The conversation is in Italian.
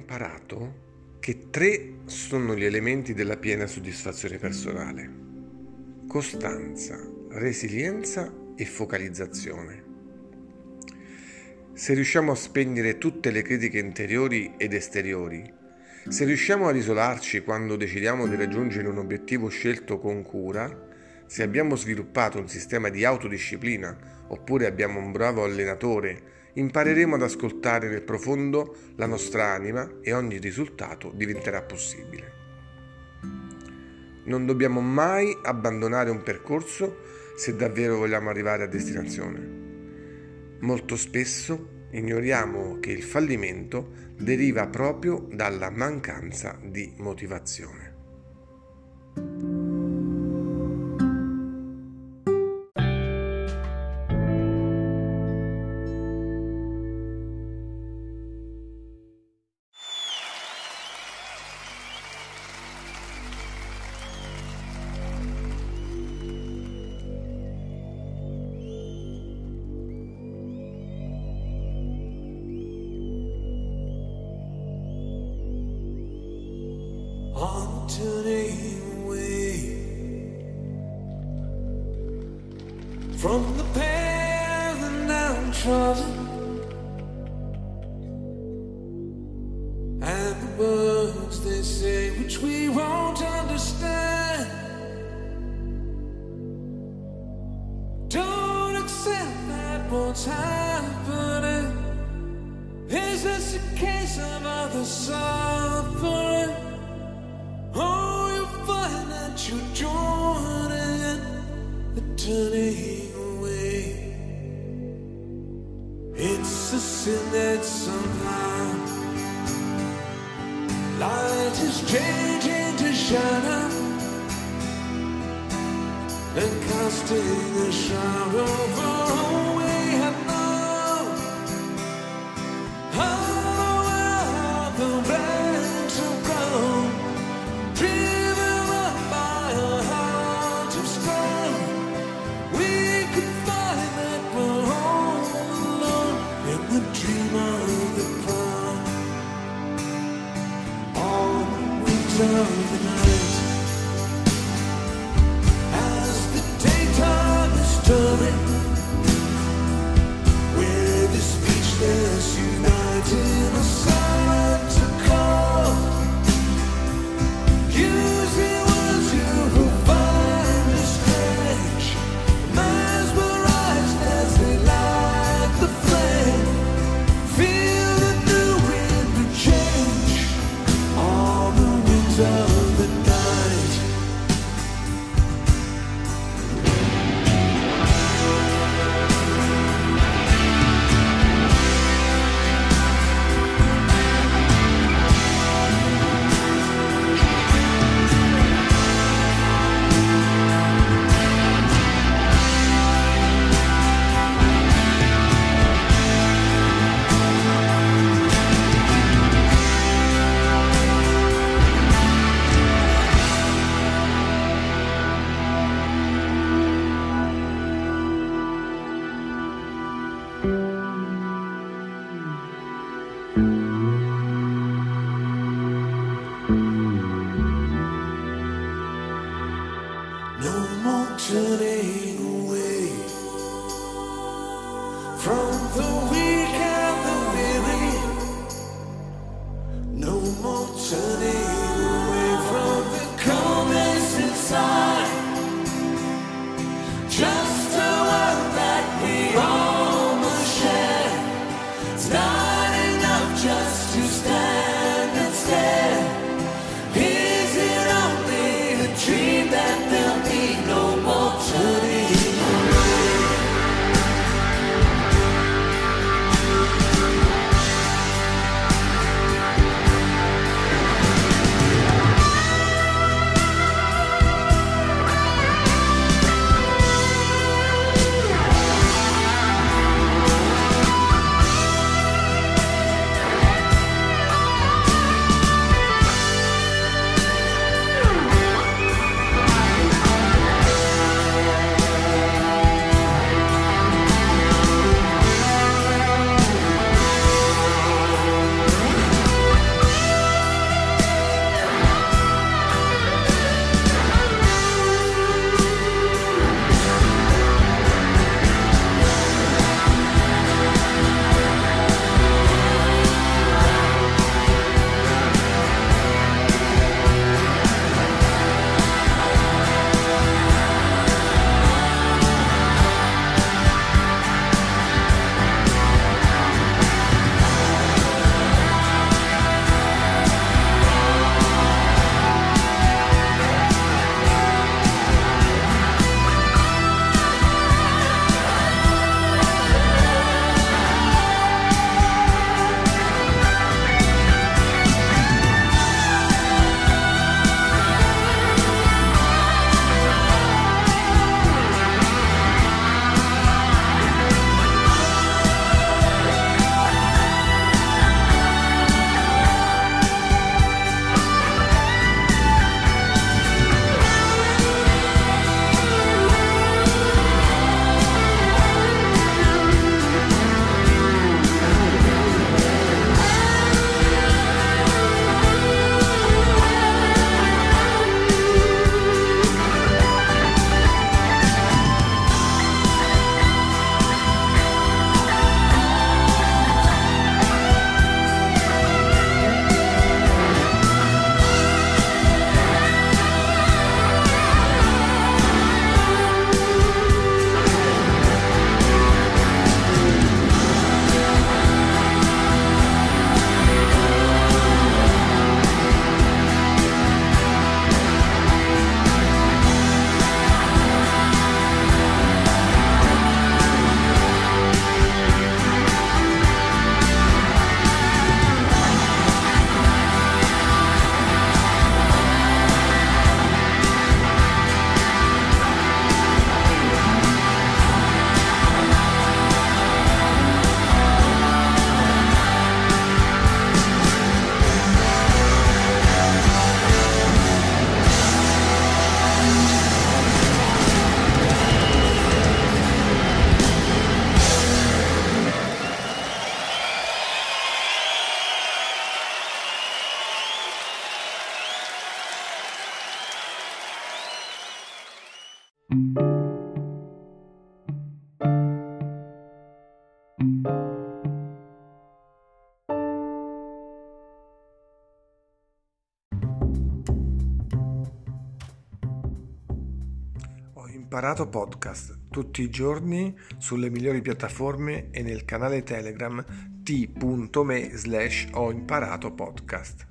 imparato che tre sono gli elementi della piena soddisfazione personale. Costanza, resilienza e focalizzazione. Se riusciamo a spegnere tutte le critiche interiori ed esteriori, se riusciamo ad isolarci quando decidiamo di raggiungere un obiettivo scelto con cura, se abbiamo sviluppato un sistema di autodisciplina oppure abbiamo un bravo allenatore impareremo ad ascoltare nel profondo la nostra anima e ogni risultato diventerà possibile. Non dobbiamo mai abbandonare un percorso se davvero vogliamo arrivare a destinazione. Molto spesso ignoriamo che il fallimento deriva proprio dalla mancanza di motivazione. Turning away from the path and now trodden and the words they say which we won't understand. Don't accept that what's happening. Is this a case of other suffering and casting a shadow over love. No more turning away from the weak imparato podcast tutti i giorni sulle migliori piattaforme e nel canale Telegram t.me slash ho imparato podcast.